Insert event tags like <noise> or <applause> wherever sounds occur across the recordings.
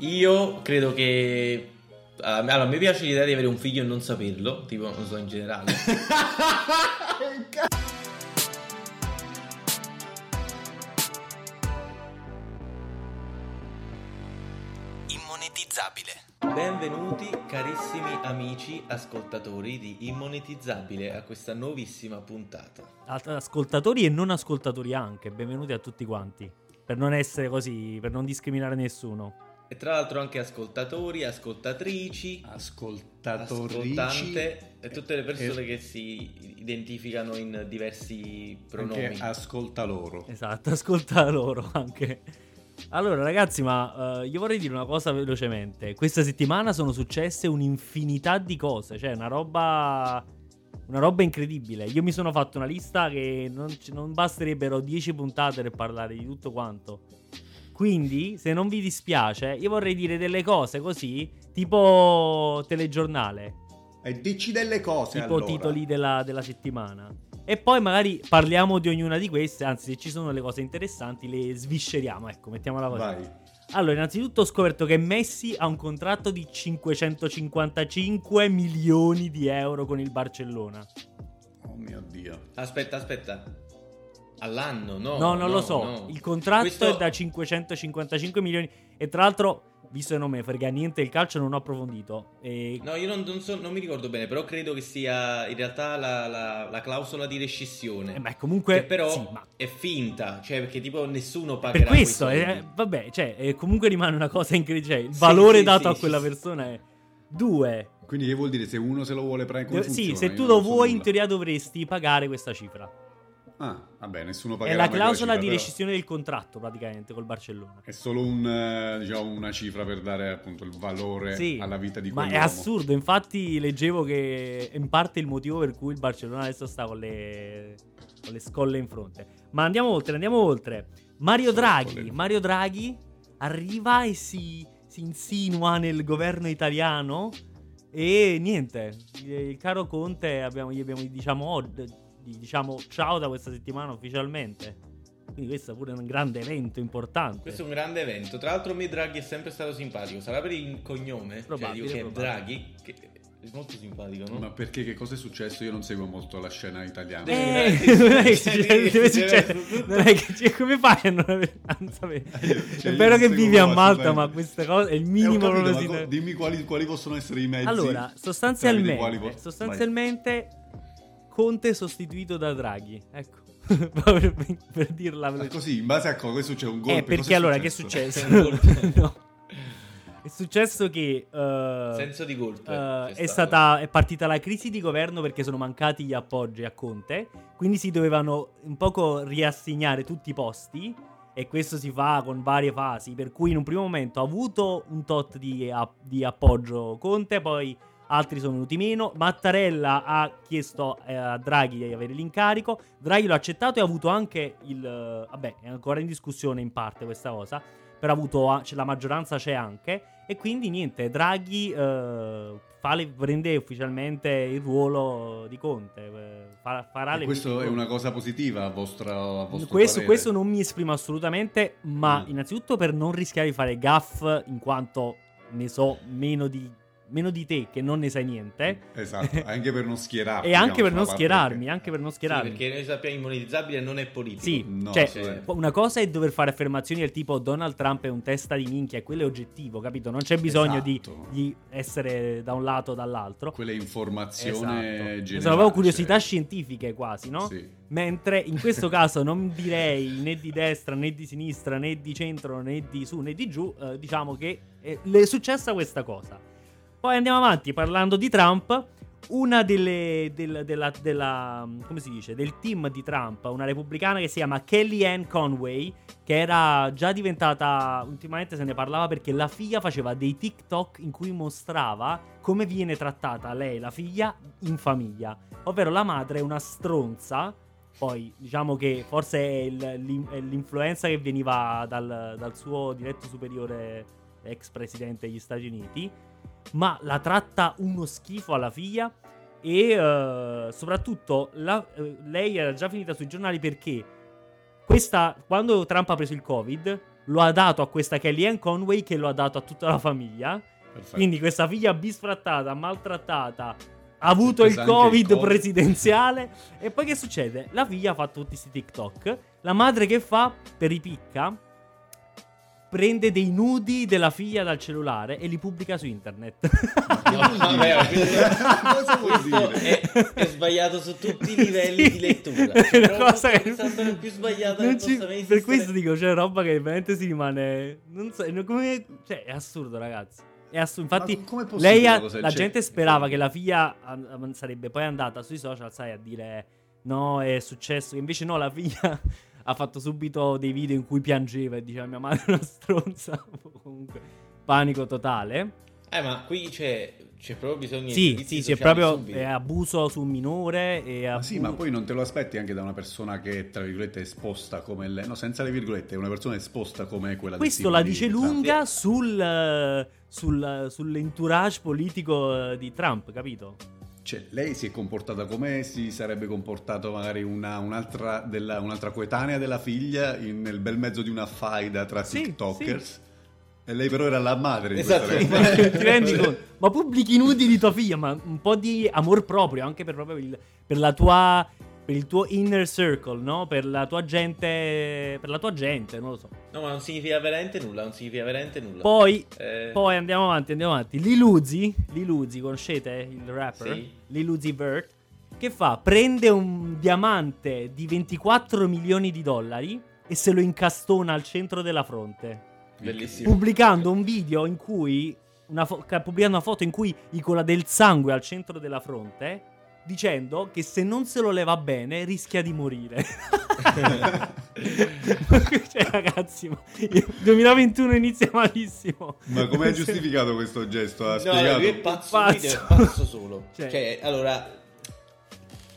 Io credo che. Allora, a me piace l'idea di avere un figlio e non saperlo, tipo, non so, in generale. <laughs> Immonetizzabile. Benvenuti carissimi amici ascoltatori di Immonetizzabile a questa nuovissima puntata. Ascoltatori e non ascoltatori anche, benvenuti a tutti quanti. Per non essere così, per non discriminare nessuno. E tra l'altro anche ascoltatori, ascoltatrici, ascoltante e tutte le persone che si identificano in diversi pronomi. Anche ascolta loro. Esatto, <laughs> ascolta loro anche. Allora ragazzi, ma uh, io vorrei dire una cosa velocemente. Questa settimana sono successe un'infinità di cose, cioè una roba... Una roba incredibile. Io mi sono fatto una lista che non, non basterebbero 10 puntate per parlare di tutto quanto. Quindi, se non vi dispiace, io vorrei dire delle cose così, tipo telegiornale. E dici delle cose. Tipo allora. titoli della, della, settimana. E poi magari parliamo di ognuna di queste, anzi se ci sono le cose interessanti le svisceriamo, ecco, mettiamola così. Vai. Allora, innanzitutto ho scoperto che Messi ha un contratto di 555 milioni di euro con il Barcellona. Oh mio Dio. Aspetta, aspetta. All'anno, no? No, non no, lo so. No. Il contratto Questo... è da 555 milioni. E tra l'altro, visto che non me frega niente il calcio, non ho approfondito. E... No, io non, non, so, non, mi ricordo bene, però credo che sia in realtà la, la, la clausola di rescissione. Eh, ma comunque. Che però sì, ma... è finta, cioè perché tipo nessuno pagherà Per questo, eh, vabbè, cioè, comunque rimane una cosa incredibile. Cioè, il valore sì, dato sì, a quella persona è. Due. Quindi che vuol dire se uno se lo vuole prendere Sì, se tu lo vuoi, in nulla. teoria dovresti pagare questa cifra. Ah, vabbè, nessuno È pagherà la mai quella clausola cifra, di però rescissione del contratto, praticamente, col Barcellona. È solo un, eh, diciamo, una cifra per dare appunto il valore Sì, alla vita di ma quell'uomo. è assurdo. Infatti, leggevo che è in parte il motivo per cui il Barcellona adesso sta con le, con le scolle in fronte. Ma andiamo oltre, andiamo oltre. Mario Draghi. Mario Draghi arriva e si, si insinua nel governo italiano. E niente, il caro Conte abbiamo, gli abbiamo diciamo, od- diciamo ciao da questa settimana ufficialmente. Quindi questo è pure un grande evento importante. Questo è un grande evento. Tra l'altro, a me Draghi è sempre stato simpatico. Sarà per il cognome? Probabile, cioè, dico che. Draghi. Che è molto simpatico, no? Ma perché che cosa è successo? Io non seguo molto la scena italiana. Eh, Deve- <laughs> non è che succede, deve- succedere. Non è che cioè, come fai a non, avere- a <laughs> non sapere? Cioè, è vero non che vivi a Malta, ma queste cose è il Eh, minimo capito, ma si co- dimmi quali, quali possono essere i mezzi. Allora, sostanzialmente, quali po- sostanzialmente Conte sostituito da Draghi. Ecco. <laughs> per, per dirla Ma veloce. così, in base a cosa? Questo c'è un golpe. Eh, perché allora che è successo? <laughs> <laughs> No. È successo che eh, Senso di colpo. eh, c'è è, stata, è partita la crisi di governo perché sono mancati gli appoggi a Conte, quindi si dovevano un poco riassegnare tutti i posti e questo si fa con varie fasi, per cui in un primo momento ha avuto un tot di, di appoggio Conte, poi altri sono venuti meno, Mattarella ha chiesto eh, a Draghi di avere l'incarico, Draghi l'ha accettato e ha avuto anche il... eh, vabbè, è ancora in discussione in parte questa cosa, però ha avuto, la maggioranza c'è anche. E quindi niente, Draghi eh, fa le- prende ufficialmente il ruolo di Conte, eh, fa- farà E le questo è una cosa positiva a vostra a vostro Questo, questo non mi esprimo assolutamente, ma Mm. innanzitutto per non rischiare di fare gaff in quanto ne so meno di meno di te che non ne sai niente. Esatto, anche per non schierarmi. E anche per diciamo, non schierarmi, perché- anche per non Sì, schierarmi. perché noi sappiamo immunizzabile non è politico. Sì, No, cioè, sì. una cosa è dover fare affermazioni del tipo Donald Trump è un testa di minchia, quello è oggettivo, capito? Non c'è bisogno di, Esatto. di essere da un lato o dall'altro. Quella informazione Esatto. generale. Sono proprio curiosità cioè- scientifiche quasi, no? Sì. Mentre in questo <laughs> caso non direi né di destra né di sinistra né di centro né di su né di giù, eh, diciamo che eh, le è successa questa cosa. Poi andiamo avanti parlando di Trump. Una delle del, della, della- come si dice del team di Trump, una repubblicana che si chiama Kellyanne Conway, che era già diventata ultimamente se ne parlava perché la figlia faceva dei TikTok in cui mostrava come viene trattata lei, la figlia, in famiglia. Ovvero la madre è una stronza. Poi diciamo che forse è, il- è l'influenza che veniva dal, dal suo diretto superiore ex presidente degli Stati Uniti. Ma la tratta uno schifo alla figlia. E eh, soprattutto la- eh, lei era già finita sui giornali perché questa, quando Trump ha preso il Covid, lo ha dato a questa Kellyanne Conway che lo ha dato a tutta la famiglia. Perfetto. Quindi questa figlia bisfrattata, maltrattata, ha avuto il covid, il Covid. presidenziale. <laughs> e poi che succede? La figlia ha fatto tutti questi TikTok. La madre che fa? Per ripicca. Prende dei nudi della figlia dal cellulare e li pubblica su internet. No, vabbè, questo dire? è, è sbagliato su tutti i livelli di lettura. È Cioè, una cosa che- è stata più sbagliata Non che ci- possa mai per questo dico, c'è roba che veramente si rimane. Non so, come, cioè, è assurdo, ragazzi. È assurdo. Infatti, lei ha- la gente sperava che la figlia sarebbe poi andata sui social, sai, a dire no, è successo. Invece, no, la figlia ha fatto subito dei video in cui piangeva e diceva mia madre è una stronza. <laughs> Comunque, panico totale. Eh, ma qui c'è, c'è proprio bisogno Sì, di sì, sì, è sociali proprio è abuso su un minore. E Ma sì, ma poi non te lo aspetti anche da una persona che, tra virgolette, è esposta come lei. No, senza le virgolette, è una persona esposta come quella Questo tipo la di dice lunga sul, eh, sul- sull'entourage politico eh, di Trump, capito? Cioè, lei si è comportata come si sarebbe comportato magari una- un'altra, della- un'altra coetanea della figlia in- nel bel mezzo di una faida tra Sì, TikTokers. E lei però era la madre di Esatto. questa Ma- <laughs> ragazza. Ti rendi conto? Ma pubblichi nudi di tua figlia, ma un po' di amor proprio anche per, proprio il, per la tua. Per il tuo inner circle, no? Per la tua gente. Per la tua gente, non lo so. No, ma non significa veramente nulla, non significa veramente nulla. Poi. Eh, Poi andiamo avanti, andiamo avanti. Lil Uzi, Lil Uzi, conoscete il rapper? Sì. Lil Uzi Vert. Che fa? Prende un diamante di 24 milioni di dollari e se lo incastona al centro della fronte. Bellissimo. pubblicando un video in cui una fo- ca- pubblicando una foto in cui cola del sangue al centro della fronte dicendo che se non se lo leva bene rischia di morire. <laughs> cioè, ragazzi, ma il 2021 inizia malissimo. Ma come ha giustificato questo gesto? Ha No, spiegato? lui è pazzo, Pazzo. è pazzo solo. Cioè- cioè, allora,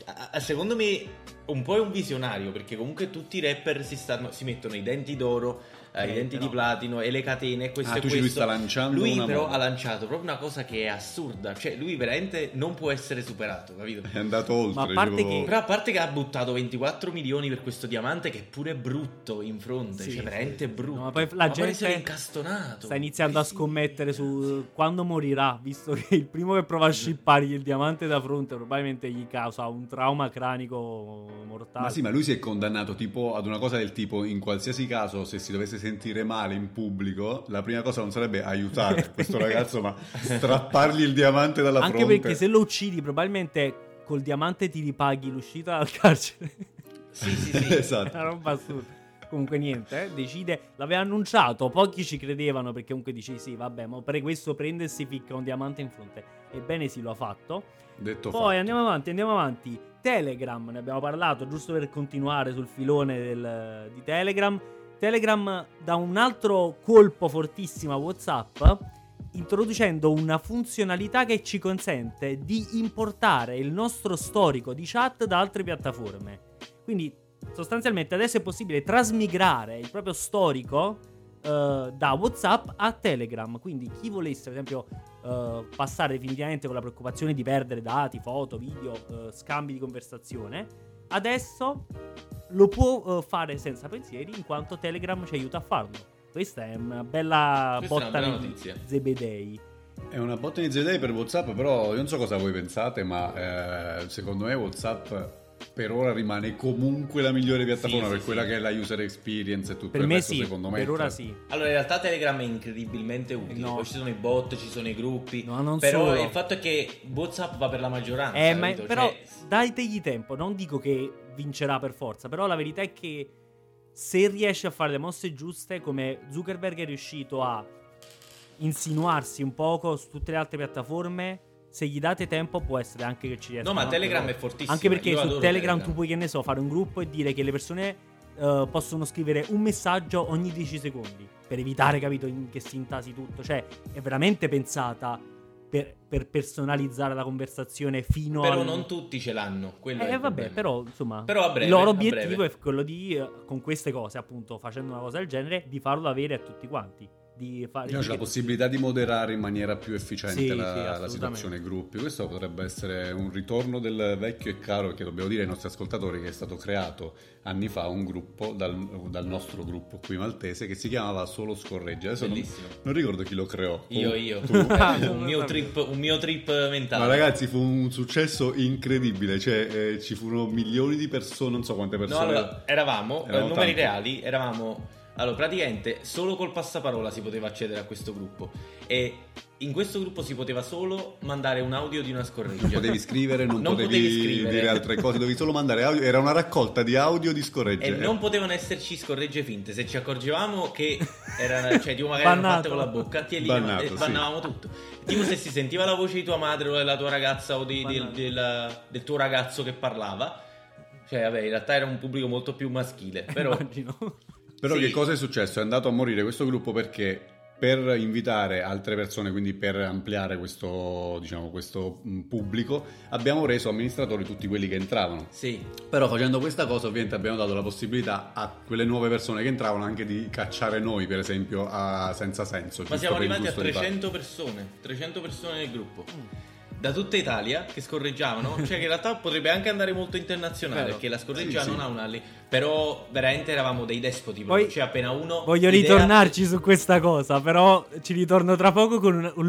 a- a- secondo me un po' è un visionario, perché comunque tutti i rapper si, stanno, si mettono i denti d'oro, eh, i Eh, denti però- di platino e le catene, e questo Ah, e tu questo. lui sta lanciando Lui una però moda. ha lanciato proprio una cosa che è assurda, cioè lui veramente non può essere superato, capito? È andato oltre. Ma a parte tipo- che- Però a parte che ha buttato 24 milioni per questo diamante che è pure brutto in fronte, Sì, cioè sì, veramente sì. brutto. No, ma poi la poi gente l'è incastonato. Sta iniziando a Eh sì. scommettere su quando morirà, visto che il primo che prova a scippargli il diamante da fronte probabilmente gli causa un trauma cranico mortale. Ma sì, ma lui si è condannato tipo ad una cosa del tipo in qualsiasi caso se si dovesse sentire male in pubblico, la prima cosa non sarebbe aiutare <laughs> questo ragazzo, ma strappargli il diamante dalla Anche fronte. perché se lo uccidi probabilmente col diamante ti ripaghi l'uscita dal carcere. <laughs> Sì, sì, sì. È esatto. una roba assurda. Comunque niente, eh, decide, l'aveva annunciato, pochi ci credevano perché comunque dici sì, vabbè, ma per questo prende e si ficca un diamante in fronte. Ebbene sì, lo ha fatto. Detto Poi fatto. andiamo avanti, andiamo avanti. Telegram, ne abbiamo parlato, giusto per continuare sul filone del- di Telegram. Telegram dà un altro colpo fortissimo a WhatsApp, introducendo una funzionalità che ci consente di importare il nostro storico di chat da altre piattaforme. Quindi sostanzialmente adesso è possibile trasmigrare il proprio storico eh, da WhatsApp a Telegram. Quindi chi volesse, ad esempio, eh, passare definitivamente con la preoccupazione di perdere dati, foto, video, eh, scambi di conversazione, adesso lo può eh, fare senza pensieri in quanto Telegram ci aiuta a farlo. Questa è una bella Questa è una botta bella di notizia. Zebedei. È una botta inizio idee per WhatsApp, però io non so cosa voi pensate, ma eh, secondo me WhatsApp per ora rimane comunque la migliore piattaforma Sì, per sì, quella sì. che è la user experience e tutto Per il me resto, sì, secondo me. per ora sì. Allora, in realtà Telegram è incredibilmente utile. No. Poi ci sono i bot, ci sono i gruppi. No, non però solo. il fatto è che WhatsApp va per la maggioranza. Eh, ma però Cioè, dategli tempo, non dico che vincerà per forza, però la verità è che se riesce a fare le mosse giuste, come Zuckerberg è riuscito a insinuarsi un poco su tutte le altre piattaforme, se gli date tempo può essere anche che ci riesca. No, ma Telegram è fortissimo. Anche perché Io su adoro Telegram, tu puoi, che ne so, fare un gruppo e dire che le persone eh, possono scrivere un messaggio ogni 10 secondi per evitare, capito, in che si intasi tutto. Cioè, è veramente pensata per, per personalizzare la conversazione fino Però al... non tutti ce l'hanno. Quello Eh, vabbè, problema. però insomma, Però breve, il loro obiettivo è quello di, eh, con queste cose, appunto, facendo una cosa del genere, di farlo avere a tutti quanti. Di fare C'è la possibilità di moderare in maniera più efficiente Sì, la, sì, la situazione gruppi. Questo potrebbe essere un ritorno del vecchio e caro, perché dobbiamo dire ai nostri ascoltatori che è stato creato anni fa un gruppo dal, dal nostro gruppo qui maltese che si chiamava Solo Scorreggia. Adesso non, Bellissimo. non ricordo chi lo creò. Io, io. tu? Eh, <laughs> <laughs> un, mio trip, un mio trip mentale. Ma ragazzi, fu un successo incredibile. Cioè, eh, ci furono milioni di persone, non so quante No, persone. allora, eravamo, Eravamo eh, numeri tanti. reali, eravamo... Allora, praticamente solo col passaparola si poteva accedere a questo gruppo e in questo gruppo si poteva solo mandare un audio di una scorreggia. Non potevi scrivere, non, <laughs> Non potevi, potevi scrivere. dire altre cose, dovevi solo mandare audio. Era una raccolta di audio di scorregge. E non potevano esserci scorregge finte. Se ci accorgevamo che era, cioè, tipo magari erano fatte con la bocca, ti Bannato, eh, sì. bannavamo tutto. Tipo se si sentiva la voce di tua madre o della tua ragazza o di- del, del- del tuo ragazzo che parlava. Cioè, vabbè, in realtà era un pubblico molto più maschile. Però Immagino. Però Sì. che cosa è successo? È andato a morire questo gruppo perché per invitare altre persone, quindi per ampliare questo, diciamo, questo mh, pubblico, abbiamo reso amministratori tutti quelli che entravano. sì, Però facendo questa cosa ovviamente abbiamo dato la possibilità a quelle nuove persone che entravano anche di cacciare noi, per esempio, a- senza senso. Ma siamo arrivati a gusto di fare. 300 persone, 300 persone nel gruppo. Mm. Da tutta Italia che scorreggiavano, cioè che in realtà potrebbe anche andare molto internazionale, Vero. perché la scorreggia Sì, non sì. ha una lì. Però veramente eravamo dei despoti, Poi- proprio. cioè appena uno Voglio idea- ritornarci su questa cosa, però ci ritorno tra poco con un, un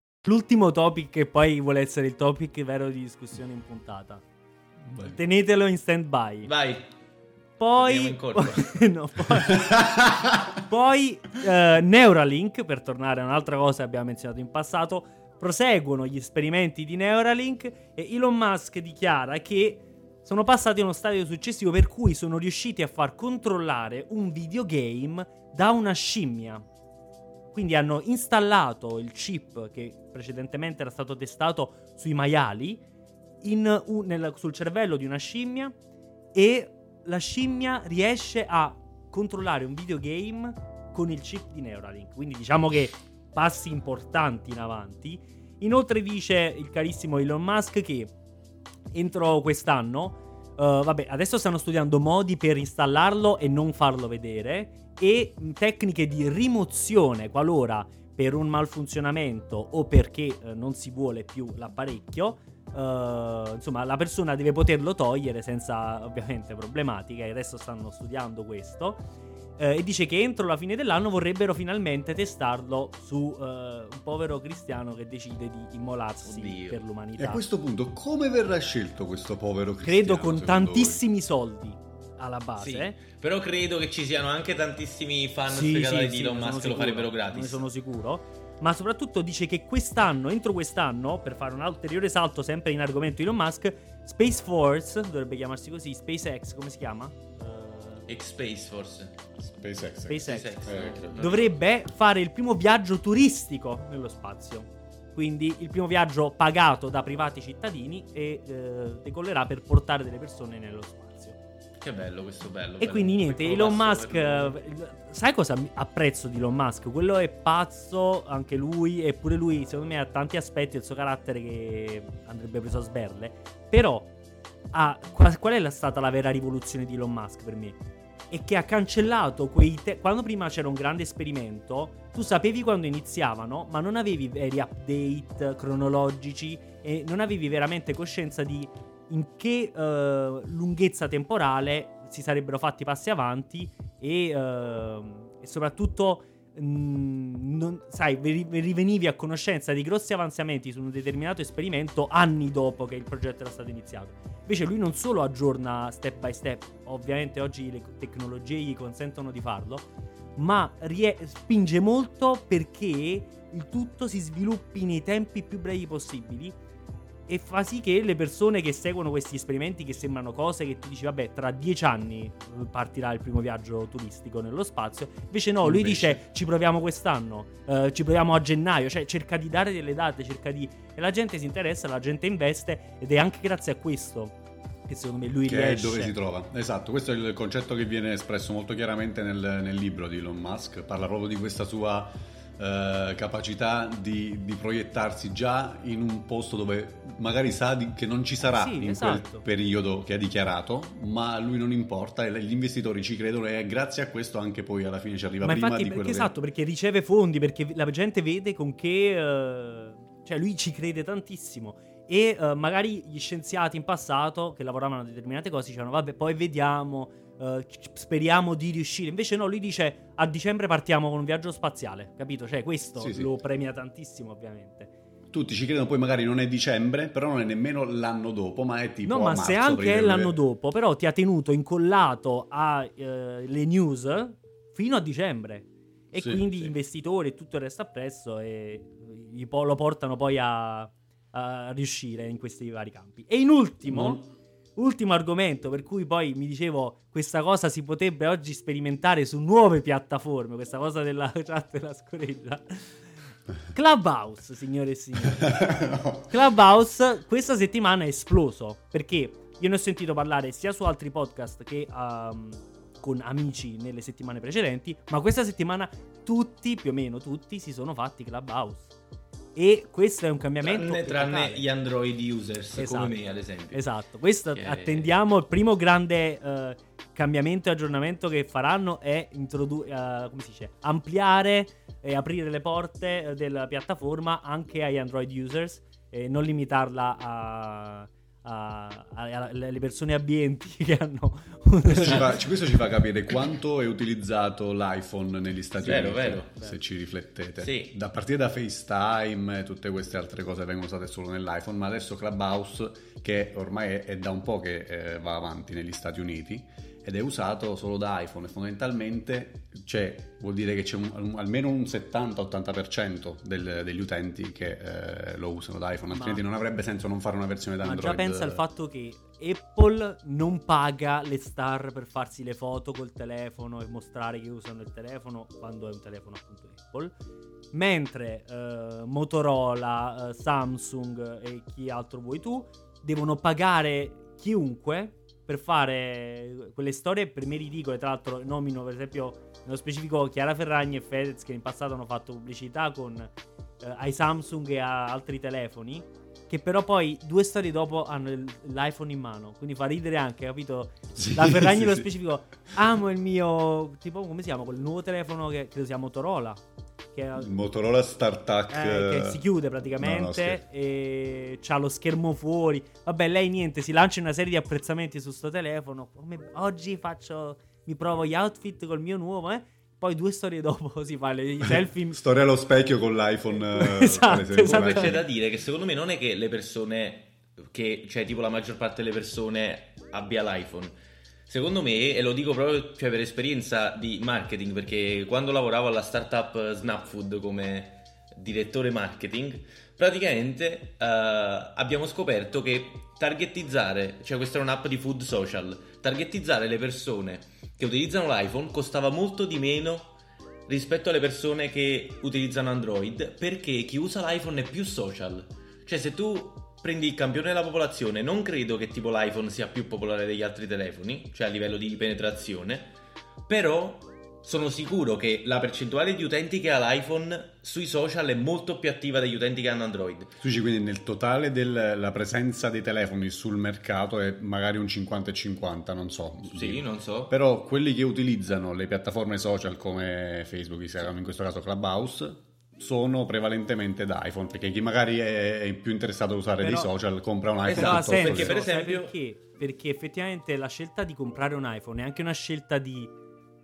L'ultimo topic che poi vuole essere il topic vero di discussione in puntata. Tenetelo in stand by. Vai. Poi, <laughs> no, poi, poi, eh, Neuralink, per tornare a un'altra cosa che abbiamo menzionato in passato, proseguono gli esperimenti di Neuralink e Elon Musk dichiara che sono passati a uno stadio successivo per cui sono riusciti a far controllare un videogame da una scimmia. Quindi hanno installato il chip che precedentemente era stato testato sui maiali in un- nel- sul cervello di una scimmia e la scimmia riesce a controllare un videogame con il chip di Neuralink. Quindi diciamo che passi importanti in avanti. Inoltre dice il carissimo Elon Musk che entro quest'anno, eh, vabbè, adesso stanno studiando modi per installarlo e non farlo vedere e mh, tecniche di rimozione qualora per un malfunzionamento o perché eh, non si vuole più l'apparecchio, eh, insomma, la persona deve poterlo togliere senza ovviamente problematiche. Adesso stanno studiando questo. Eh, e dice che entro la fine dell'anno vorrebbero finalmente testarlo su eh, un povero cristiano che decide di immolarsi Oddio. per E l'umanità. a questo punto, come verrà scelto questo povero cristiano? Credo con tantissimi soldi alla base. Sì. Però credo che ci siano anche tantissimi fan Sì, sfegatati sì, di sì, Elon ne Musk che lo farebbero Ne gratis. sono sicuro. ma soprattutto dice che quest'anno, entro quest'anno, per fare un ulteriore salto sempre in argomento Elon Musk, Space Force, dovrebbe chiamarsi così, SpaceX, come si chiama? Uh, X-Space forse. SpaceX. SpaceX. SpaceX. Eh, credo. Dovrebbe fare il primo viaggio turistico nello spazio. Quindi il primo viaggio pagato da privati cittadini e eh, decollerà per portare delle persone nello spazio. Che bello questo bello. E bello. quindi niente, Piccolo Elon Musk, per eh, sai cosa apprezzo di Elon Musk? Quello è pazzo, anche lui, eppure lui secondo me ha tanti aspetti del suo carattere che andrebbe preso a sberle. Però, ha- qual, è stata la vera rivoluzione di Elon Musk per me? È che ha cancellato quei... te- quando prima c'era un grande esperimento, tu sapevi quando iniziavano, ma non avevi veri update cronologici e non avevi veramente coscienza di in che eh, lunghezza temporale si sarebbero fatti passi avanti e, ehm, e soprattutto non- sai, rivenivi a conoscenza di grossi avanzamenti su un determinato esperimento anni dopo che il progetto era stato iniziato. Invece lui non solo aggiorna step by step, ovviamente oggi le tecnologie gli consentono di farlo, ma rie- spinge molto perché il tutto si sviluppi nei tempi più brevi possibili e fa sì che le persone che seguono questi esperimenti che sembrano cose che tu dici vabbè tra dieci anni eh, partirà il primo viaggio turistico nello spazio invece no lui Invece. dice ci proviamo quest'anno eh, ci proviamo a gennaio cioè cerca di dare delle date cerca di e la gente si interessa la gente investe ed è anche grazie a questo che secondo me lui Che riesce dove si trova. Esatto, questo è il concetto che viene espresso molto chiaramente nel, nel libro di Elon Musk. Parla proprio di questa sua eh, capacità di, di proiettarsi già in un posto dove magari sa di- che non ci sarà Sì, in esatto. quel periodo che ha dichiarato, ma a lui non importa e gli investitori ci credono e grazie a questo anche poi alla fine ci arriva Ma prima infatti, di perché, quello che- esatto, perché riceve fondi, perché la gente vede con che... eh, cioè lui ci crede tantissimo. E eh, magari gli scienziati in passato che lavoravano a determinate cose dicevano, vabbè, poi vediamo, eh, speriamo di riuscire. Invece no, lui dice, a dicembre partiamo con un viaggio spaziale, capito? Cioè questo Sì, sì. lo premia tantissimo, ovviamente. Tutti ci credono, poi magari non è dicembre, però non è nemmeno l'anno dopo, ma è tipo no, ma se marzo, anche per è l'anno dopo, però ti ha tenuto incollato alle news fino a dicembre. E Sì, quindi gli investitori e tutto il resto appresso e lo portano poi a, a riuscire in questi vari campi. E in ultimo, Non- ultimo argomento per cui poi mi dicevo questa cosa si potrebbe oggi sperimentare su nuove piattaforme, questa cosa della <laughs> chat della scoreggia. Clubhouse, signore e signori. <laughs> No. Clubhouse questa settimana è esploso perché io ne ho sentito parlare sia su altri podcast che um, con amici nelle settimane precedenti, ma questa settimana tutti, più o meno tutti, si sono fatti Clubhouse. E questo è un cambiamento. Tranne, tranne gli Android users Esatto. come me, ad esempio. Esatto, questo Che- attendiamo. Il primo grande eh, cambiamento e aggiornamento che faranno è introdu- eh, come si dice? ampliare e aprire le porte della piattaforma anche agli Android users e non limitarla a, a- a- alle persone abbienti <laughs> che hanno Questo ci, fa, <laughs> questo ci fa capire quanto è utilizzato l'iPhone negli Stati Vero, Uniti, vero. se ci riflettete. Sì. Da partire da FaceTime e tutte queste altre cose vengono usate solo nell'iPhone, ma adesso Clubhouse, che ormai è, è da un po' che eh, va avanti negli Stati Uniti, ed è usato solo da iPhone e fondamentalmente c'è, vuol dire che c'è un- un- almeno un 70-80% del- degli utenti che eh, lo usano da iPhone, altrimenti Ma- non avrebbe senso non fare una versione da Ma Android. già pensa al fatto che Apple non paga le star per farsi le foto col telefono e mostrare che usano il telefono quando è un telefono appunto Apple. Mentre eh, Motorola, eh, Samsung e chi altro vuoi tu devono pagare chiunque per fare quelle storie per me ridicole. Tra l'altro, nomino per esempio nello specifico Chiara Ferragni e Fedez che in passato hanno fatto pubblicità con, eh, ai Samsung e a altri telefoni. Che però poi due storie dopo hanno il- l'iPhone in mano. Quindi fa ridere anche, capito? Sì, La Ferragni sì, nello sì. specifico. Amo il mio. Tipo, come si chiama? Quel nuovo telefono che credo sia Motorola. Che è- Il Motorola StarTAC eh, che si chiude No, no, praticamente scherzo. e c'ha lo schermo fuori. Vabbè, lei niente, si lancia una serie di apprezzamenti su sto telefono. Come- oggi faccio mi provo gli outfit col mio nuovo, eh. Poi due storie dopo <laughs> si fa le i selfie. <laughs> Storia allo specchio con l'iPhone. <laughs> eh, Esatto, esatto. C'è da dire che secondo me non è che le persone, che, cioè tipo la maggior parte delle persone abbia l'iPhone. Secondo me, e lo dico proprio cioè, per esperienza di marketing, perché quando lavoravo alla startup Snapfood come direttore marketing, praticamente eh, abbiamo scoperto che targetizzare, cioè questa è un'app di food social, targetizzare le persone che utilizzano l'iPhone costava molto di meno rispetto alle persone che utilizzano Android perché chi usa l'iPhone è più social. Cioè se tu prendi il campione della popolazione, non credo che tipo l'iPhone sia più popolare degli altri telefoni, cioè a livello di penetrazione, però sono sicuro che la percentuale di utenti che ha l'iPhone sui social è molto più attiva degli utenti che hanno Android. Tu dici quindi nel totale della presenza dei telefoni sul mercato è magari un 50 e 50, non so. Sì, non so. Però quelli che utilizzano le piattaforme social come Facebook, Instagram, in questo caso Clubhouse, sono prevalentemente da iPhone, perché chi magari è più interessato ad usare Però- dei social compra un iPhone. Esatto, piuttosto perché per esempio- perché? Perché effettivamente la scelta di comprare un iPhone è anche una scelta di,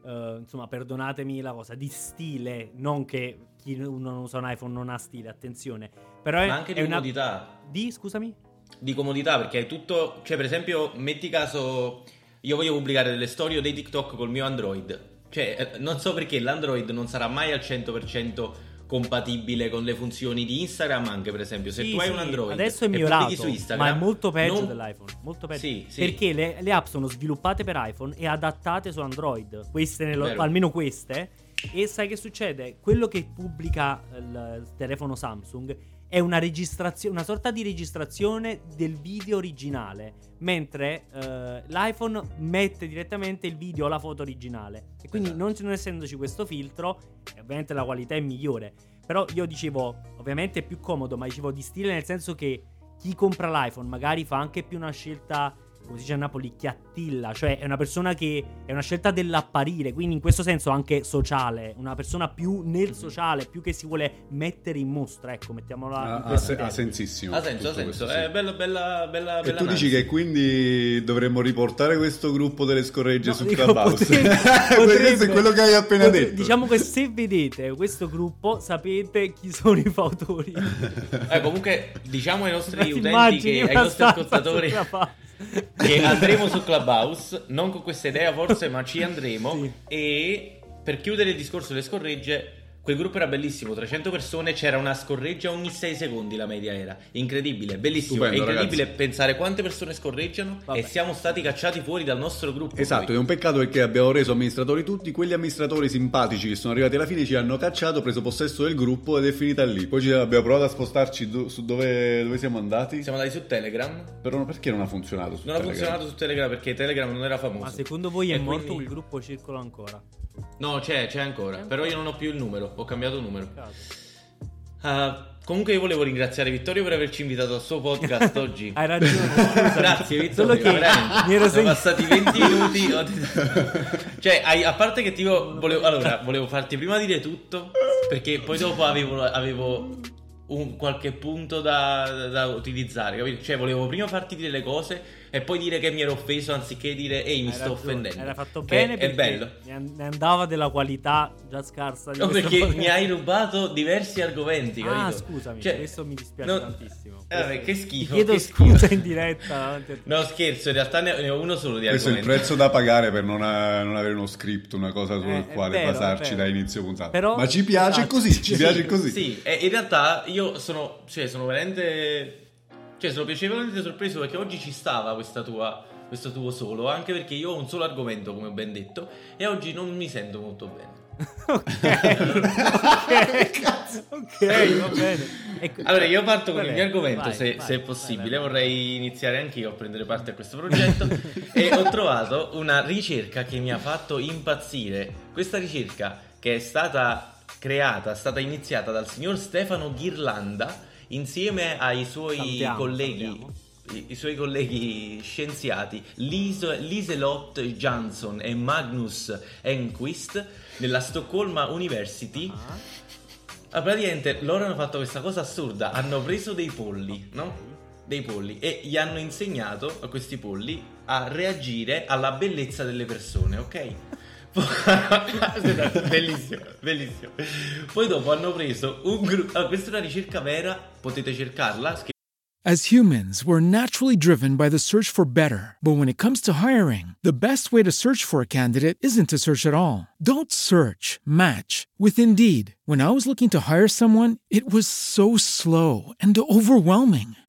eh, insomma, perdonatemi la cosa, di stile, non che chi non usa un iPhone non ha stile, attenzione. Però è, Ma anche di è una... comodità. Di, scusami? Di comodità, perché è tutto. Cioè, per esempio, metti caso. Io voglio pubblicare delle storie o dei TikTok col mio Android. Cioè, eh, non so perché l'Android non sarà mai al 100% compatibile con le funzioni di Instagram, anche per esempio. Se Sì, tu hai sì, un Android adesso è migliorato, su Instagram, ma è molto peggio non- dell'iPhone, molto peggio. Sì. Perché le, le app sono sviluppate per iPhone e adattate su Android, queste nello- almeno queste. E sai che succede? Quello che pubblica il, il telefono Samsung è una registrazione, una sorta di registrazione del video originale, mentre eh, l'iPhone mette direttamente il video o la foto originale. E quindi Esatto. non, non essendoci questo filtro, ovviamente la qualità è migliore. Però io dicevo, ovviamente è più comodo, ma dicevo di stile nel senso che chi compra l'iPhone magari fa anche più una scelta, come si dice a Napoli, chiattilla, cioè è una persona che è una scelta dell'apparire, quindi in questo senso anche sociale, una persona più nel sociale, più che si vuole mettere in mostra, ecco, mettiamola Ha, questi se- ha sensissimo. Ha senso, ha senso. questo, sì. È bella, bella, bella. E bella tu dici analisi. che quindi dovremmo riportare questo gruppo delle scorregge No, su dico, Clubhouse? potrebbe- <laughs> questo è potrebbe- quello che hai appena potre- detto. Diciamo che se vedete questo gruppo sapete chi sono i fautori. Eh, comunque, diciamo ai nostri <laughs> Ti utenti, che, ai nostri ascoltatori, che andremo su Clubhouse, non con questa idea forse, ma ci andremo. Sì. E per chiudere il discorso delle scorregge, quel gruppo era bellissimo, 300 persone, c'era una scorreggia ogni 6 secondi la media era. Incredibile, bellissimo. Stupendo, è incredibile ragazzi. pensare quante persone scorreggiano Vabbè. e siamo stati cacciati fuori dal nostro gruppo. Esatto, poi. è un peccato perché abbiamo reso amministratori tutti, quegli amministratori simpatici che sono arrivati alla fine ci hanno cacciato, preso possesso del gruppo ed è finita lì. Poi ci abbiamo provato a spostarci do- su dove, dove siamo andati, Siamo andati su Telegram. però perché non ha funzionato su Non ha Telegram? funzionato su Telegram perché Telegram non era famoso. Ma secondo voi è E morto quindi- quel gruppo circola ancora? No, c'è, c'è ancora. Però io non ho più il numero, ho cambiato numero. Ah, comunque io volevo ringraziare Vittorio per averci invitato al suo podcast <laughs> oggi. Hai ragione. <laughs> Grazie Vittorio, Solo che mi ero sono passati 20 minuti. <laughs> cioè, hai- a parte che tipo volevo, allora, volevo farti prima dire tutto perché poi dopo avevo, avevo un qualche punto da, da utilizzare, capito? Cioè, volevo prima farti dire le cose e poi dire che mi ero offeso anziché dire ehi, mi Hai sto ragione, offendendo. Era fatto Che bene è perché bello. Ne an- ne andava della qualità già scarsa di No, perché podcast. mi hai rubato diversi argomenti, capito? Ah, scusami, Cioè, questo mi dispiace no- tantissimo. Eh, vabbè, che schifo. Ti chiedo che scusa schifo. in diretta davanti a te. No, scherzo, in realtà ne ho uno solo di Questo è il argomenti. prezzo da pagare per non, a- non avere uno script, una cosa sul Eh, è quale vero, basarci è da inizio puntata. Però- Ma ci piace esatto. così, ci <laughs> Sì, piace così. Sì, e in realtà io sono, cioè, sono veramente, cioè, sono piacevolmente sorpreso perché oggi ci stava questa tua, questo tuo solo, anche perché io ho un solo argomento, come ho ben detto, e oggi non mi sento molto bene. <laughs> ok, ok, va <laughs> bene. Ecco, Allora, io parto con qual il mio argomento, Vai, se, vai, se è vai, possibile. vai, vai. Vorrei iniziare anch'io a prendere parte a questo progetto. e ho trovato una ricerca che mi ha fatto impazzire. Questa ricerca, che è stata creata, è stata iniziata dal signor Stefano Ghirlanda insieme ai suoi Salutiamo, colleghi. salutiamo. I, i suoi colleghi scienziati Lise, Liselott Jansson e Magnus Enquist nella Stoccolma University Ah, praticamente loro hanno fatto questa cosa assurda, hanno preso dei polli, no? Dei polli e gli hanno insegnato a questi polli a reagire alla bellezza delle persone, ok? <laughs> Bellissimo, bellissimo. Poi dopo hanno preso un gruppo, questa è una ricerca vera, potete cercarla, As humans, we're naturally driven by the search for better. But when it comes to hiring, the best way to search for a candidate isn't to search at all. Don't search, match with Indeed. When I was looking to hire someone, it was so slow and overwhelming.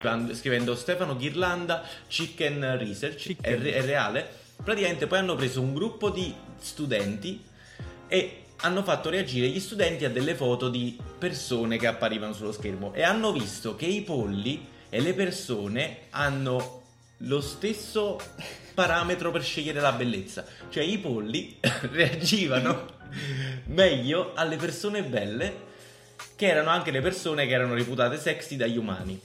Scrivendo Stefano Ghirlanda, Chicken Research, Chicken. È, re- è reale. Praticamente poi hanno preso un gruppo di studenti e hanno fatto reagire gli studenti a delle foto di persone che apparivano sullo schermo e hanno visto che i polli e le persone hanno lo stesso parametro per scegliere la bellezza. Cioè i polli <coughs> reagivano <laughs> meglio alle persone belle che erano anche le persone che erano reputate sexy dagli umani.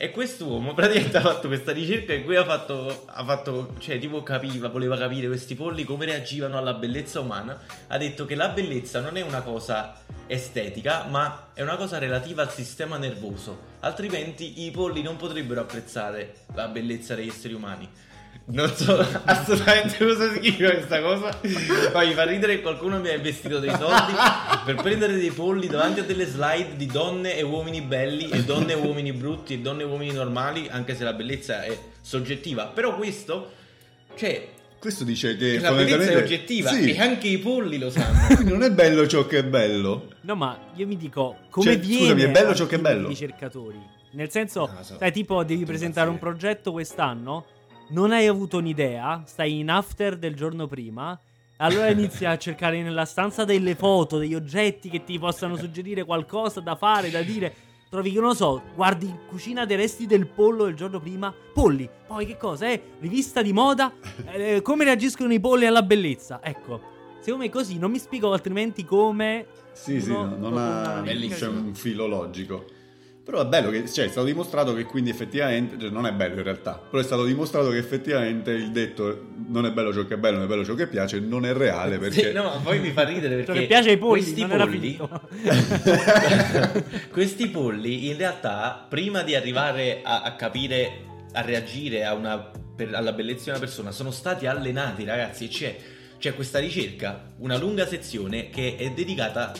E quest'uomo praticamente ha fatto questa ricerca in cui ha fatto, ha fatto, cioè tipo capiva, voleva capire questi polli come reagivano alla bellezza umana. Ha detto che la bellezza non è una cosa estetica, ma è una cosa relativa al sistema nervoso. Altrimenti i polli non potrebbero apprezzare la bellezza degli esseri umani. Non so <laughs> assolutamente cosa significa questa cosa, ma mi fa ridere che qualcuno mi ha investito dei soldi per prendere dei polli davanti a delle slide di donne e uomini belli e donne e uomini brutti e donne e uomini normali, anche se la bellezza è soggettiva. Però questo, cioè, Questo dice che la bellezza è oggettiva Sì. e anche i polli lo sanno. <laughs> Quindi non è bello ciò che è bello. No, ma io mi dico, come Cioè, viene scusami, è bello ciò che è bello? ricercatori? Nel senso, Non lo so. sai, tipo, devi presentare un progetto quest'anno, non hai avuto un'idea, stai in after del giorno prima, allora inizi a cercare nella stanza delle foto, degli oggetti che ti possano suggerire qualcosa da fare, da dire. Trovi che non lo so, guardi in cucina dei resti del pollo del giorno prima, polli, poi che cosa? Eh, rivista di moda, eh, come reagiscono i polli alla bellezza? Ecco, secondo me così non mi spiego altrimenti come Sì, sì, no, non ha Bellissimo. c'è un filo logico. Però è bello che cioè, è stato dimostrato che quindi effettivamente, cioè, non è bello in realtà, però è stato dimostrato che effettivamente il detto non è bello ciò che è bello, non è bello ciò che piace, non è reale perché Sì, no, ma poi mi fa ridere perché Ciò che piace ai polli, questi polli <laughs> questi polli in realtà prima di arrivare a, a capire a reagire a una, per- alla bellezza di una persona sono stati allenati ragazzi e c'è, c'è questa ricerca una lunga sezione che è dedicata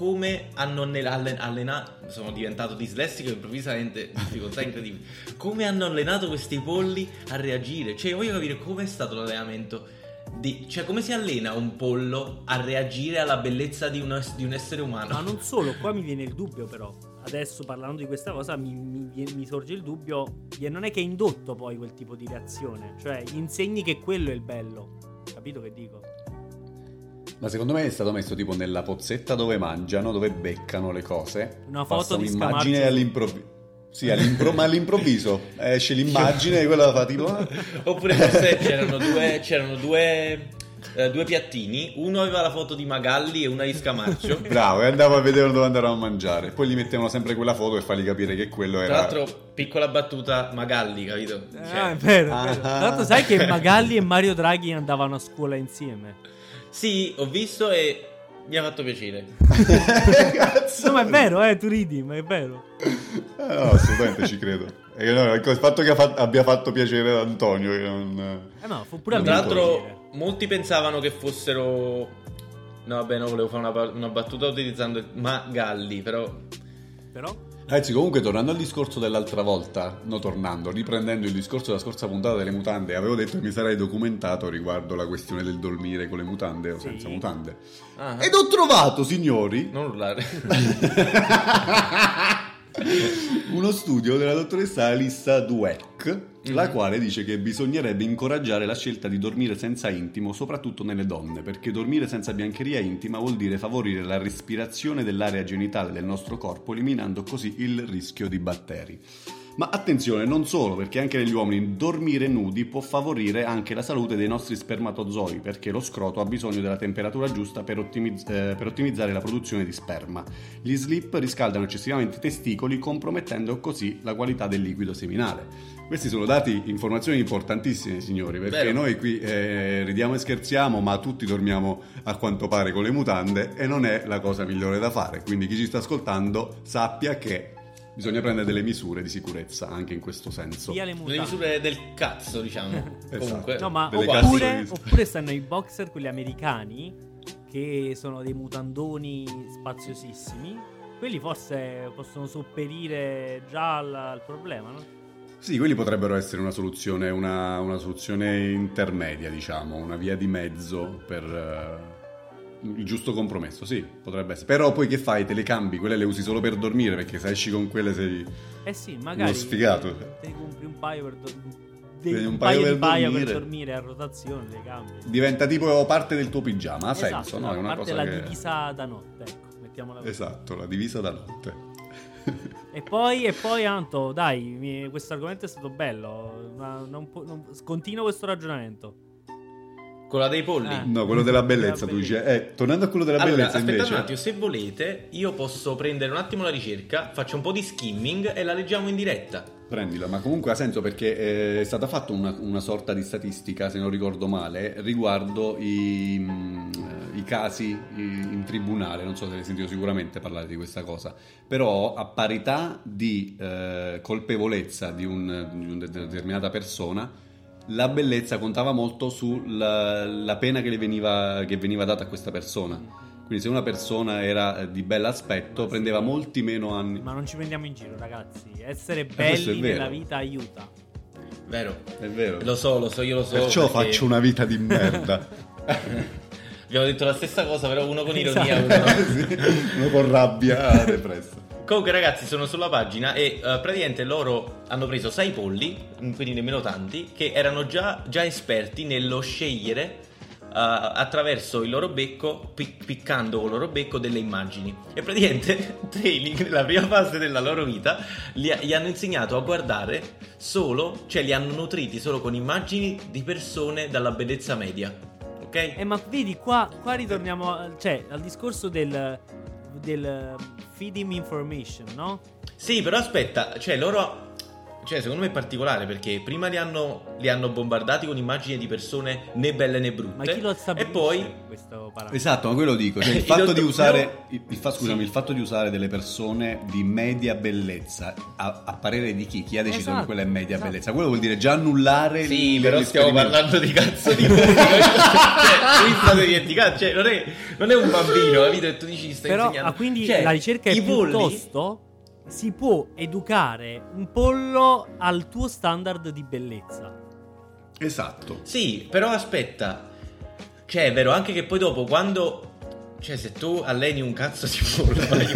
a come hanno allenato sono diventato dislessico improvvisamente <laughs> difficoltà incredibili come hanno allenato questi polli a reagire cioè voglio capire come è stato l'allenamento di- cioè come si allena un pollo a reagire alla bellezza di un, di un essere umano Ma non <laughs> solo, qua mi viene il dubbio però. Adesso parlando di questa cosa mi, mi mi sorge il dubbio non è che è indotto poi quel tipo di reazione. Cioè, insegni che quello è il bello. Capito che dico? Ma secondo me è stato messo tipo nella pozzetta dove mangiano, dove beccano le cose. Una foto Passa di un'immagine Scamarcio. all'improvviso. Sì, all'impro- ma all'improvviso esce l'immagine e quella fa tipo... ah, Oppure forse c'erano due, c'erano due, eh, due piattini, uno aveva la foto di Magalli e una di Scamarcio. Bravo, e andavo a vedere dove andavano a mangiare. Poi gli mettevano sempre quella foto per fargli capire che quello Tra era... l'altro, piccola battuta, Magalli, capito? Ah, Cioè, è vero. Ah. è vero. Tra l'altro, sai che Magalli e Mario Draghi andavano a scuola insieme. Sì, ho visto e mi ha fatto piacere. Cazzo! No, ma è vero, eh, tu ridi, ma è vero. Eh, no, assolutamente ci credo. E ecco, il fatto che abbia fatto piacere ad Antonio, che non... Eh no, fu pure Tra piacere. l'altro, molti pensavano che fossero. No, vabbè, no, volevo fare una, una battuta utilizzando il Magalli, però. Però? Ragazzi, comunque tornando al discorso dell'altra volta, no tornando, riprendendo il discorso della scorsa puntata delle mutande, avevo detto che mi sarei documentato riguardo la questione del dormire con le mutande o Sì. senza mutande. Ah. Ed ho trovato, signori, Non urlare. <laughs> uno studio della dottoressa Alissa Dweck, la Mhm. quale dice che bisognerebbe incoraggiare la scelta di dormire senza intimo, soprattutto nelle donne, perché dormire senza biancheria intima vuol dire favorire la respirazione dell'area genitale del nostro corpo, eliminando così il rischio di batteri. Ma attenzione, non solo, perché anche negli uomini dormire nudi può favorire anche la salute dei nostri spermatozoi, perché lo scroto ha bisogno della temperatura giusta per, ottimizz- eh, per ottimizzare la produzione di sperma. Gli slip riscaldano eccessivamente i testicoli, compromettendo così la qualità del liquido seminale. Questi sono dati, informazioni importantissime, signori, perché Vero. noi qui eh, ridiamo e scherziamo, ma tutti dormiamo a quanto pare con le mutande e non è la cosa migliore da fare. Quindi chi ci sta ascoltando sappia che bisogna prendere delle misure di sicurezza anche in questo senso. Via le Le misure del cazzo, diciamo. <laughs> Esatto. Comunque. No, ma oppure, oppure stanno i boxer, quelli americani, che sono dei mutandoni spaziosissimi. Quelli forse possono sopperire già al, al problema, no? Sì, quelli potrebbero essere una soluzione, una, una soluzione intermedia, diciamo, una via di mezzo per eh, il giusto compromesso, sì, potrebbe essere. Però poi che fai? Te le cambi, quelle le usi solo per dormire, perché se esci con quelle sei... Eh sì, magari Uno sfigato. Te compri un paio per dormire. Un, un paio, paio di dormire. per dormire a rotazione le cambi. Diventa tipo parte del tuo pigiama, ha Esatto, senso, no? È una parte cosa la che... divisa da notte, ecco, mettiamola così. Esatto, la divisa da notte. E poi, e poi <laughs> Anto, dai, questo argomento è stato bello. Ma non non- continuo questo ragionamento. Quella dei polli. Ah. No, quello della bellezza, tu dici. Eh, tornando a quello della Allora, bellezza aspettate invece... un attimo, se volete, io posso prendere un attimo la ricerca, faccio un po' di skimming e la leggiamo in diretta. Prendila, ma comunque ha senso perché eh, è stata fatta una, una sorta di statistica, se non ricordo male, riguardo i, mm, i casi in tribunale, non so se avete sentito sicuramente parlare di questa cosa, però a parità di eh, colpevolezza di, un- di una determinata persona, la bellezza contava molto sulla la pena che, le veniva, che veniva data a questa persona. Quindi se una persona era eh, di bell'aspetto prendeva molti meno anni. Ma non ci prendiamo in giro, ragazzi. Essere è belli nella vita aiuta. Vero? È vero. Lo so, lo so, io lo so. Perciò perché faccio una vita di merda. <laughs> Abbiamo detto la stessa cosa, però uno con ironia, Esatto. uno no. <laughs> Sì, Uno con rabbia depressa. Comunque ragazzi sono sulla pagina e eh, praticamente loro hanno preso 6 polli, mm, quindi nemmeno tanti, che erano già, già esperti nello scegliere eh, attraverso il loro becco, pic- piccando con il loro becco delle immagini. E praticamente <laughs> training nella prima fase della loro vita li, ha- gli hanno insegnato a guardare solo, cioè li hanno nutriti solo con immagini di persone dalla bellezza media. Ok? Eh, ma vedi, qua, qua ritorniamo cioè, al discorso del, del feeding information, no? Sì, però aspetta, cioè loro. Cioè, secondo me è particolare perché prima li hanno, li hanno bombardati con immagini di persone né belle né brutte. Ma chi lo E stabilisce poi. questo parametro? Esatto, ma quello dico. Cioè, <laughs> il fatto di dottor- usare. però- Il, fa- scusami, Sì. il fatto di usare delle persone di media bellezza a, a parere di chi? Chi ha deciso Esatto, che quella è media esatto. bellezza? Quello vuol dire già annullare Sì, però stiamo parlando di cazzo di <laughs> pubblico. cioè. Cioè, non è, non è un bambino, capito? E tu dici stai Però, insegnando. ah, quindi Cioè, la ricerca è polli- piuttosto si può educare un pollo al tuo standard di bellezza. Esatto. Sì, però aspetta. Cioè, è vero anche che poi dopo, quando. Cioè, se tu alleni un cazzo di pollo <laughs> vai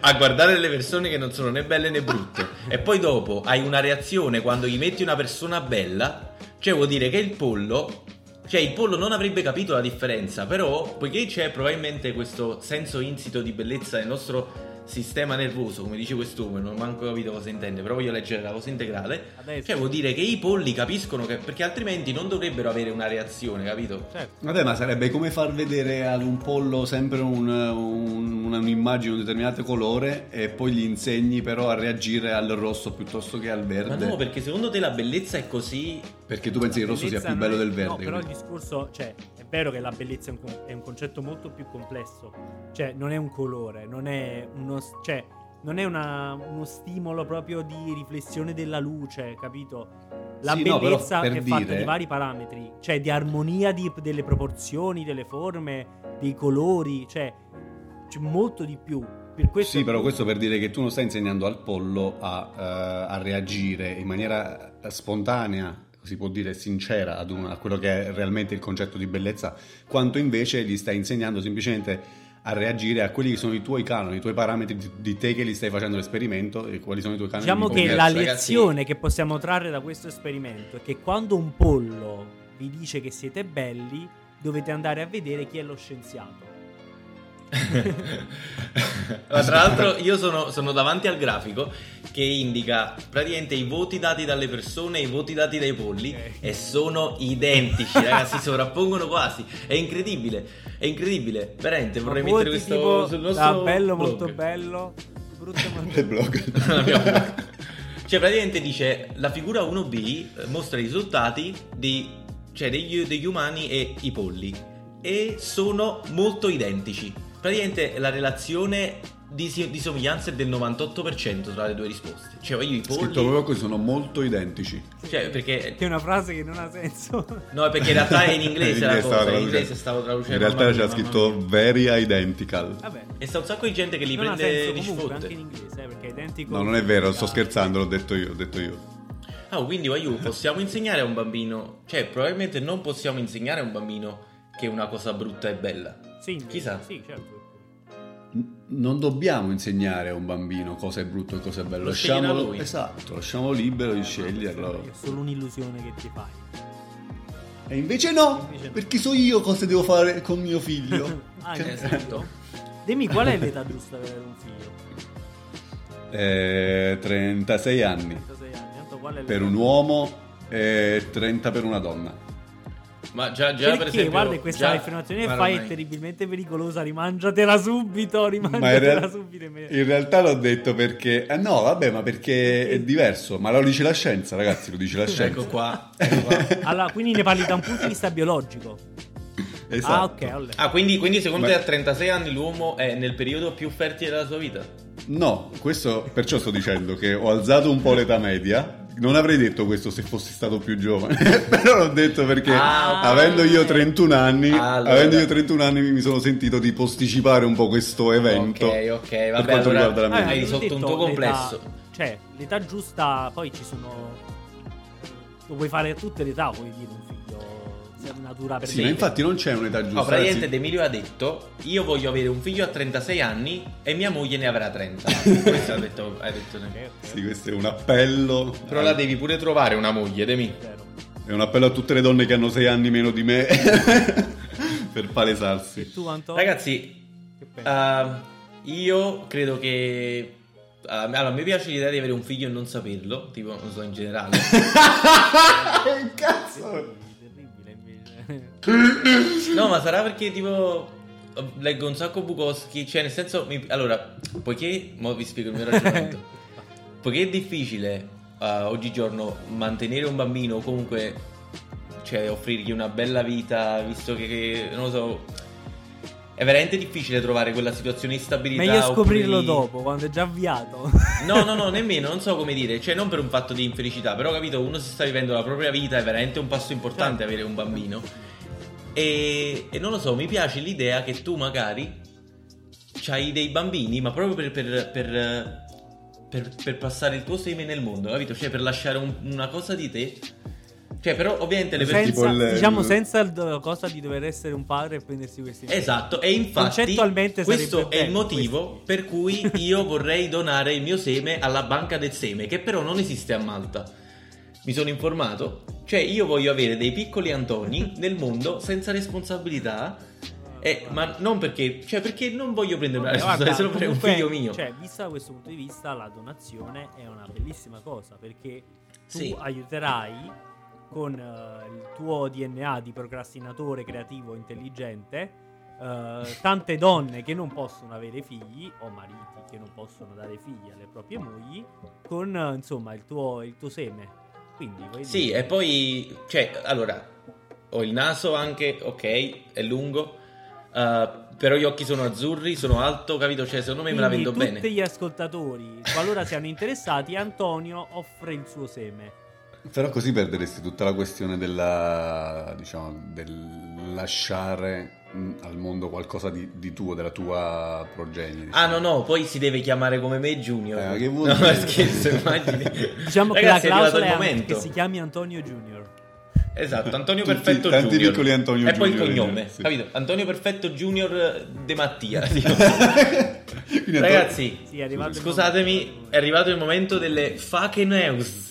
a guardare delle persone che non sono né belle né brutte, e poi dopo hai una reazione quando gli metti una persona bella, cioè vuol dire che il pollo. Cioè, il pollo non avrebbe capito la differenza, però, poiché c'è probabilmente questo senso insito di bellezza nel nostro sistema nervoso, come dice quest'uomo, non ho manco capito cosa intende, però voglio leggere la cosa integrale. Adesso. Cioè, vuol dire che i polli capiscono che. Perché altrimenti non dovrebbero avere una reazione, capito? Certo. Vabbè, ma sarebbe come far vedere ad un pollo sempre un- un- un'immagine di un determinato colore e poi gli insegni però a reagire al rosso piuttosto che al Ma verde. no, perché secondo te la bellezza è così. Perché tu pensi che il rosso sia più bello è- del verde. No, però il quindi. discorso, cioè, è vero che la bellezza è un, con- è un concetto molto più complesso. Cioè, non è un colore, non è uno. S- Cioè, non è una- uno stimolo proprio di riflessione della luce, capito? La Sì, no, bellezza per è fatta dire- di vari parametri, cioè di armonia di- delle proporzioni, delle forme, dei colori, cioè c'è molto di più Per questo Sì, però questo per dire che tu non stai insegnando al pollo a, eh, a reagire in maniera eh, spontanea, si può dire sincera, ad un- a quello che è realmente il concetto di bellezza, quanto invece gli stai insegnando semplicemente a reagire a quelli che sono i tuoi canoni, i tuoi parametri di, di te che gli stai facendo l'esperimento e quali sono i tuoi canoni Diciamo di che la ragazzi. lezione che possiamo trarre da questo esperimento è che quando un pollo vi dice che siete belli, dovete andare a vedere chi è lo scienziato. Ma <laughs> tra l'altro io sono, sono davanti al grafico che indica praticamente i voti dati dalle persone e i voti dati dai polli Ok. e sono identici, ragazzi, si <laughs> sovrappongono quasi. È incredibile, è incredibile. Veramente, vorrei Ma mettere questo tipo sul nostro da bello, blog. molto bello, brutto <laughs> molto blog. Cioè, praticamente dice la figura 1B eh, mostra i risultati di, cioè, degli, degli umani e i polli e sono molto identici. Praticamente la relazione di, di somiglianza è del 98% tra le due risposte. Cioè, io i Scritto polli. proprio così, sono molto identici. Cioè, perché. Che è una frase che non ha senso. No, perché in realtà è in <laughs> inglese la In cosa. In inglese stavo traducendo. In realtà mamma c'era scritto very identical. Vabbè. E sta un sacco di gente che li non prende senso comunque sfotte. anche in inglese, eh, perché è identico. No, non è vero, sto scherzando, l'ho detto io, l'ho detto io. Ah, quindi Wayu, <laughs> possiamo insegnare a un bambino, cioè probabilmente non possiamo insegnare a un bambino che una cosa brutta è bella. Sì, Chissà. Sì, certo. Non dobbiamo insegnare a un bambino cosa è brutto e cosa è bello. Lo Lasciamolo, lui. esatto, lasciamolo libero di sceglierlo. È solo un'illusione che ti fai. E invece no, Invece no. perché so io cosa devo fare con mio figlio. <laughs> Ah, Che- Esatto. <laughs> Dimmi qual è l'età giusta per avere un figlio? Eh, 36 anni 36 anni. Tanto qual è per un uomo e 30 per una donna. Ma già, già Perché per esempio... guarda questa già- affermazione fai è terribilmente pericolosa, rimangiatela subito, Ma in, rimangiatela real- subito. in realtà l'ho detto perché... Eh no, vabbè, ma perché è diverso. Ma lo dice la scienza, ragazzi, lo dice la scienza. Ecco qua. ecco qua. <laughs> Allora, quindi ne parli da un punto di vista biologico. Esatto. Ah, ok, allora. Ah, quindi, quindi secondo Ma- te a 36 anni l'uomo è nel periodo più fertile della sua vita? No, questo perciò sto dicendo che ho alzato un po' l'età media. Non avrei detto questo se fossi stato più giovane, <laughs> però l'ho detto perché Ah, avendo io 31 anni, Allora. avendo io 31 anni mi sono sentito di posticipare un po' questo evento. Ok, ok, per vabbè, quanto allora- riguarda la mia vita. hai risolto un tuo complesso. l'età- cioè, l'età giusta, poi ci sono... Lo puoi fare a tutte le età, vuoi dire un natura per Sì, me. ma infatti non c'è un'età giusta. No, praticamente anzi- D'Emilio ha detto io voglio avere un figlio a 36 anni e mia moglie ne avrà 30. <laughs> Questo ha detto, hai detto te. Sì, questo è un appello. Però la devi pure trovare una moglie, Demi. È un appello a tutte le donne che hanno 6 anni meno di me <laughs> per palesarsi. Tu, Antonio? Ragazzi, ah, io credo che... ah, allora, a me piace l'idea di avere un figlio e non saperlo, tipo, non so, in generale. <laughs> Che cazzo? No, ma sarà perché tipo leggo un sacco Bukowski, cioè nel senso mi- allora, poiché mo vi spiego il mio ragionamento. <laughs> poiché è difficile eh, oggigiorno mantenere un bambino o comunque cioè offrirgli una bella vita, visto che, che, non lo so è veramente difficile trovare quella situazione di stabilità Meglio oppure scoprirlo di- dopo, quando è già avviato. No, no, no, <laughs> nemmeno, non so come dire, cioè non per un fatto di infelicità, però capito, uno si sta vivendo la propria vita, è veramente un passo importante Certo. avere un bambino. E, e non lo so, mi piace l'idea che tu magari c'hai dei bambini, ma proprio per, per, per, per- per passare il tuo seme nel mondo, capito? Cioè per lasciare un- una cosa di te. Cioè, però ovviamente le persone... Senza, il- diciamo senza do- cosa di dover essere un padre e prendersi questi. Esatto, e infatti Concettualmente questo è il motivo questo. per cui io vorrei donare il mio seme alla banca del seme, che però non esiste a Malta. Mi sono informato, cioè io voglio avere dei piccoli Antoni nel mondo senza responsabilità, eh, ma non perché, cioè perché non voglio prendermi la guarda, responsabilità solo per un figlio mio. Cioè, vista da questo punto di vista, la donazione è una bellissima cosa perché tu Sì. aiuterai con eh, il tuo DNA di procrastinatore creativo intelligente eh, tante donne che non possono avere figli o mariti che non possono dare figli alle proprie mogli con eh, insomma il tuo, il tuo seme. Quindi, Sì, dire- e poi, cioè, allora, ho il naso anche, ok, è lungo, eh, però gli occhi sono azzurri, sono alto, capito? Cioè, secondo me me la Quindi vendo tutti bene. gli ascoltatori, qualora siano interessati, Antonio offre il suo seme. Però così perderesti tutta la questione della, diciamo, del lasciare mh, al mondo qualcosa di, di tuo, della tua progenie. Ah no no, poi si deve chiamare come me Junior. Eh, che vuol no, dire? scherzo, immagini. Diciamo Ragazzi, che è la arrivato clausola il è momento. che si chiami Antonio Junior. Esatto, Antonio Tutti- Perfetto tanti Junior. piccoli Antonio E poi il Junior, cognome, sì. capito? Antonio Perfetto Junior De Mattia. <laughs> Ragazzi, Sì, è il scusatemi, è arrivato il momento delle fake news.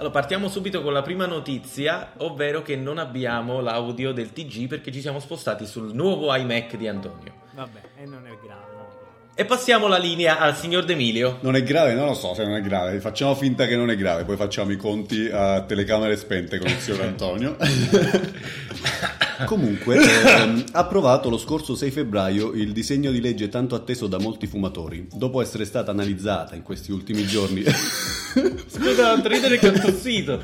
Allora, partiamo subito con la prima notizia, ovvero che non abbiamo l'audio del TG perché ci siamo spostati sul nuovo iMac di Antonio. Vabbè, e non è grave. non è grave. E passiamo la linea al signor D'Emilio. Non è grave? Non lo so se non è grave. Facciamo finta che non è grave, poi facciamo i conti a telecamere spente con il signor <laughs> Antonio. <laughs> Comunque, ehm, approvato lo scorso 6 febbraio il disegno di legge tanto atteso da molti fumatori. Dopo essere stata analizzata in questi ultimi giorni. <laughs> Scusa, non ridere che ho tossito.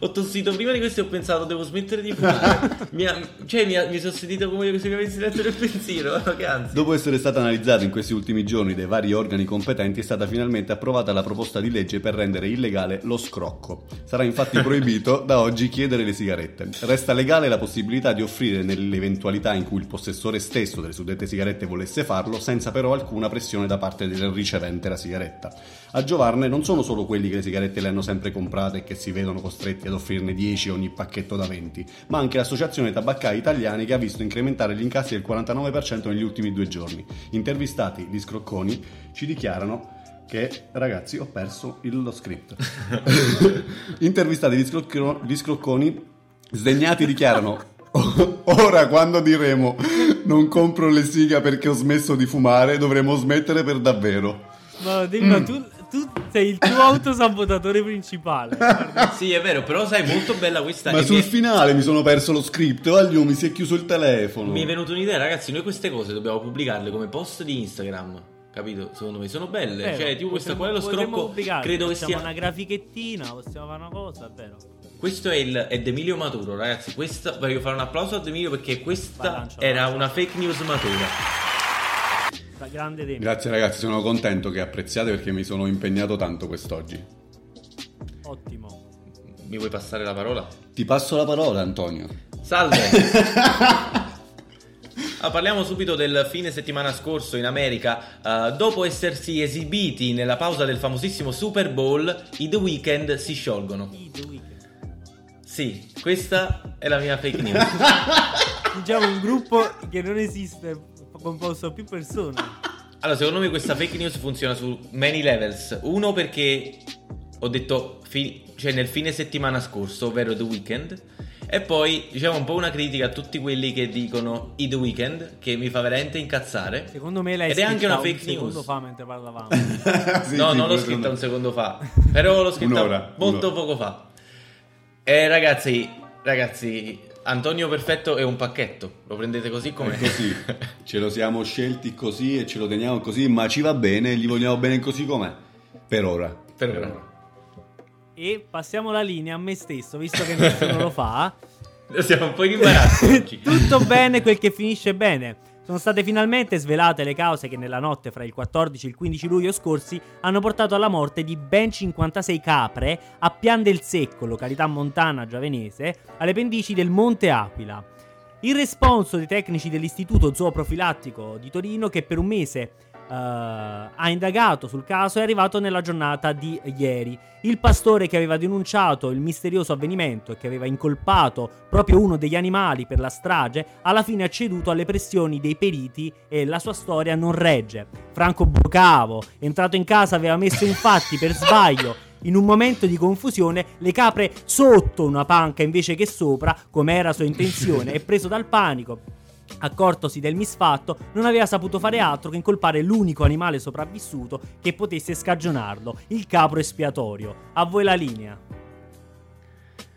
Ho tossito prima di questo e ho pensato devo smettere di fumare. <laughs> Mi ha- cioè, mi, ha- mi sono sentito come se mi avessi letto nel pensiero. <laughs> Dopo essere stata analizzata in questi ultimi giorni dai vari organi competenti, è stata finalmente approvata la proposta di legge per rendere illegale lo scrocco. Sarà infatti proibito da oggi chiedere le sigarette. Resta legale la possibilità di offrire nell'eventualità in cui il possessore stesso delle suddette sigarette volesse farlo, senza però alcuna pressione da parte del ricevente la sigaretta. A giovarne non sono solo quelli che le sigarette le hanno sempre comprate e che si vedono costretti ad offrirne 10 ogni pacchetto da 20, ma anche l'associazione tabaccai italiani che ha visto incrementare gli incassi del 49% negli ultimi due giorni. Intervistati gli scrocconi ci dichiarano che ragazzi ho perso il- lo script. <laughs> Intervistati gli, scrocco- gli scrocconi sdegnati dichiarano <laughs> Ora quando diremo non compro le siga perché ho smesso di fumare, dovremo smettere per davvero. Ma Dilma, tu, tu sei il tuo autosabotatore principale. Guarda. <laughs> Sì, è vero, però sai, molto bella questa. Ma sul mi, finale mi sono perso lo script, Aglio mi si è chiuso il telefono. mi è venuta un'idea, ragazzi. Noi queste cose dobbiamo pubblicarle come post di Instagram. Capito? Secondo me sono belle. Vero, cioè, tipo questa qua è lo pubblicarlo, Credo che possiamo sia. una grafichettina, possiamo fare una cosa, è vero. Questo è, il, è D'Emilio Maturo, ragazzi. Questa, voglio fare un applauso a D'Emilio perché questa Vai, lancia, era una fake news matura. Grazie ragazzi, sono contento che apprezziate perché mi sono impegnato tanto quest'oggi. Ottimo. Mi vuoi passare la parola? Ti passo la parola Antonio. Salve! <laughs> Ah, parliamo subito del fine settimana scorso in America. Ah, dopo essersi esibiti nella pausa del famosissimo Super Bowl, i The Weeknd si sciolgono. Sì, questa è la mia fake news. <laughs> Diciamo un gruppo che non esiste, composto da più persone. Allora, secondo me questa fake news funziona su many levels. Uno perché ho detto fi- cioè nel fine settimana scorso, ovvero The Weeknd. E poi, diciamo, un po' una critica a tutti quelli che dicono i The Weeknd, che mi fa veramente incazzare. Secondo me l'hai Ed è anche una scritta un fake news. secondo fa mentre parlavamo. <laughs> Sì, no, sì, non l'ho scritta un secondo- fa, però l'ho scritta Un'ora, molto un'ora. poco fa. E ragazzi, ragazzi, Antonio Perfetto è un pacchetto, lo prendete così È come così, ce lo siamo scelti così e ce lo teniamo così, ma ci va bene, gli vogliamo bene così com'è. Per ora. Per ora. E passiamo la linea a me stesso, visto che nessuno lo fa. <laughs> Siamo un po' in imbarazzo oggi. <laughs> Tutto bene quel che finisce bene. Sono state finalmente svelate le cause che nella notte fra il 14 e il 15 luglio scorsi hanno portato alla morte di ben 56 capre a Pian del Secco, località montana giavenese, alle pendici del Monte Aquila. Il responso dei tecnici dell'Istituto Zooprofilattico di Torino, che per un mese eh, ha indagato sul caso, è arrivato nella giornata di ieri. Il pastore che aveva denunciato il misterioso avvenimento e che aveva incolpato proprio uno degli animali per la strage, alla fine ha ceduto alle pressioni dei periti e la sua storia non regge. Franco Bocavo, entrato in casa, aveva messo infatti per sbaglio in un momento di confusione le capre sotto una panca invece che sopra, come era sua intenzione, e preso dal panico. Accortosi del misfatto, non aveva saputo fare altro che incolpare l'unico animale sopravvissuto che potesse scagionarlo, il capro espiatorio. A voi la linea.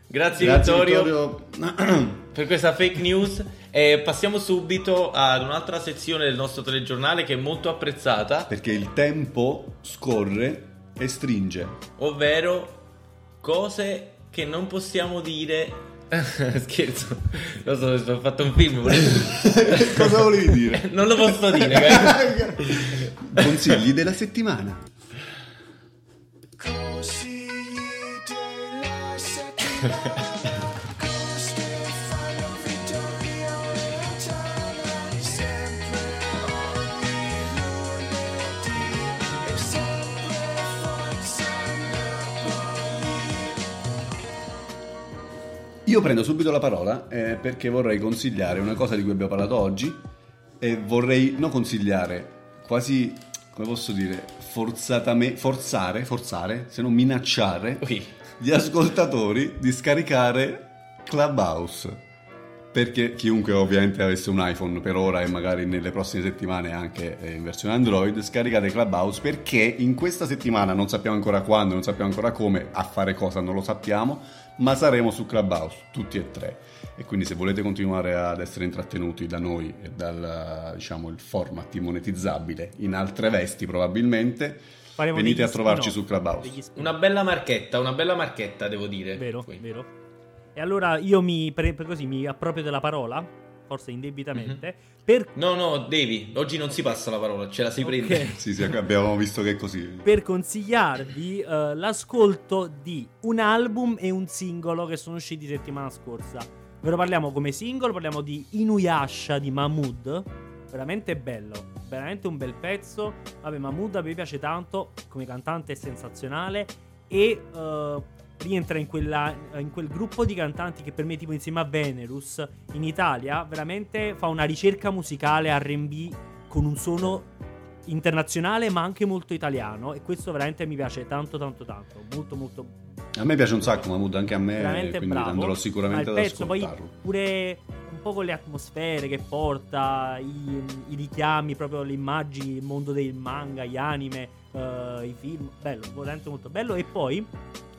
Grazie, Grazie Vittorio, Vittorio. <clears throat> per questa fake news. E passiamo subito ad un'altra sezione del nostro telegiornale che è molto apprezzata, Perché il tempo scorre e stringe. ovvero cose che non possiamo dire <laughs> Scherzo, lo so, ho fatto un film. volevo- <laughs> Cosa volevi dire? <laughs> non lo posso dire. Consigli della settimana. Consigli della settimana Io prendo subito la parola eh, perché vorrei consigliare una cosa di cui abbiamo parlato oggi e vorrei non consigliare, quasi, come posso dire, forzatamente, forzare, forzare, se non minacciare Ui. gli ascoltatori di scaricare Clubhouse. Perché chiunque ovviamente avesse un iPhone per ora e magari nelle prossime settimane anche eh, in versione Android, scaricate Clubhouse perché in questa settimana non sappiamo ancora quando, non sappiamo ancora come, a fare cosa non lo sappiamo, ma saremo su Clubhouse, tutti e tre. E quindi se volete continuare ad essere intrattenuti da noi e dal diciamo, il format monetizzabile in altre vesti probabilmente, Faremo venite a trovarci spin-off, su Clubhouse. Una bella marchetta, una bella marchetta, devo dire. Vero, Qui. vero. E allora io mi, pre- per così, mi approprio della parola, forse indebitamente, Mhm. per, No, no, devi. Oggi non si passa la parola, ce la si Ok. prende. <laughs> Sì, sì, abbiamo visto che è così. per consigliarvi eh, l'ascolto di un album e un singolo che sono usciti settimana scorsa. Ve lo parliamo come singolo, parliamo di Inuyasha di Mahmood. Veramente bello, veramente un bel pezzo. Vabbè, Mahmood a me piace tanto, come cantante è sensazionale e eh, rientra in, quella- in quel gruppo di cantanti che per me tipo insieme a Venerus in Italia veramente fa una ricerca musicale R&B con un suono internazionale ma anche molto italiano e questo veramente mi piace tanto tanto tanto. Molto molto A me piace un sacco Mahmood, anche a me, veramente quindi bravo. andrò sicuramente ad pezzo poi ascoltarlo. pure un po' con le atmosfere che porta i, i richiami proprio le immagini il mondo del manga gli anime eh, i film bello veramente molto bello. E poi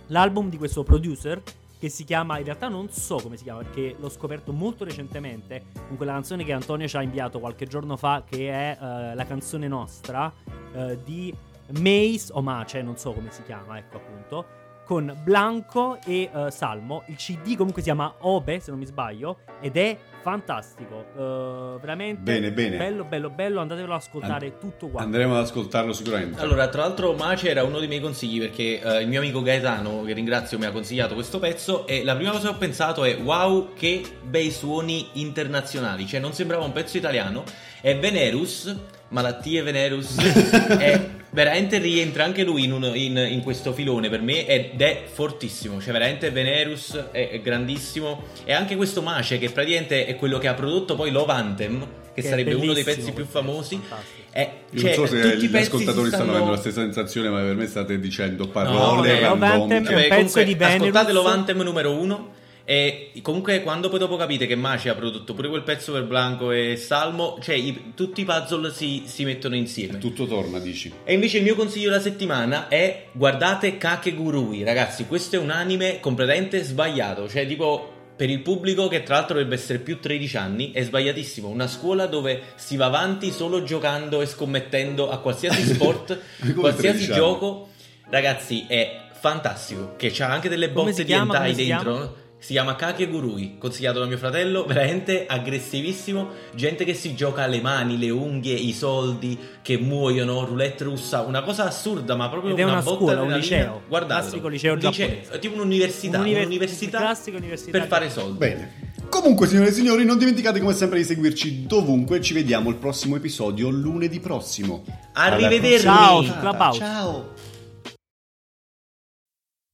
l'album di questo producer che si chiama, in realtà non so come si chiama perché l'ho scoperto molto recentemente con quella canzone che Antonio ci ha inviato qualche giorno fa che è eh, la canzone nostra eh, di Mace o Mace, non so come si chiama, ecco appunto, con Blanco e eh, Salmo. Il CD comunque si chiama Obe, se non mi sbaglio, ed è fantastico, eh, veramente Bene, bene. bello, bello, bello, andatevelo ad ascoltare tutto quanto. Andremo ad ascoltarlo sicuramente. Allora, tra l'altro, Mace era uno dei miei consigli perché eh, il mio amico Gaetano, che ringrazio, mi ha consigliato questo pezzo. E la prima cosa che ho pensato è: wow, che bei suoni internazionali! Cioè, non sembrava un pezzo italiano. È Venerus, Malattie Venerus. <laughs> è veramente rientra anche lui in, uno- in- in questo filone per me ed è fortissimo. Cioè, veramente Venerus è, è grandissimo. E anche questo Mace, che praticamente è quello che ha prodotto poi Love Anthem, che, Che sarebbe uno dei pezzi più famosi. È, Io cioè, non so se gli ascoltatori stanno stanno avendo la stessa sensazione, ma per me state dicendo No, parole vabbè, Love Anthem random. è un Vabbè, pezzo comunque, di Venerus. Ascoltate Lovantem numero uno. E comunque, quando poi dopo capite che Maci ha prodotto pure quel pezzo per Blanco e Salmo, cioè i- tutti i puzzle si, si mettono insieme. Tutto torna, dici. E invece il mio consiglio della settimana è guardate Kakegurui, ragazzi, questo è un anime completamente sbagliato, cioè tipo per il pubblico che tra l'altro dovrebbe essere più 13 anni, è sbagliatissimo, una scuola dove si va avanti solo giocando e scommettendo a qualsiasi <laughs> sport, qualsiasi 13 anni. gioco, ragazzi, è fantastico, che c'ha anche delle si di hentai dentro. Si chiama Kakegurui, consigliato da mio fratello, veramente aggressivissimo. Gente che si gioca le mani, le unghie, i soldi, che muoiono, roulette russa, una cosa assurda, ma proprio Ed è una, una botta scuola, un liceo. Guardatelo. Classico liceo Un liceo- tipo un'università, Un'univer- un'università università per fare soldi. Bene. Comunque, signore e signori, non dimenticate come sempre di seguirci dovunque. Ci vediamo al prossimo episodio lunedì prossimo. Arrivederci. Ciao. Ciao.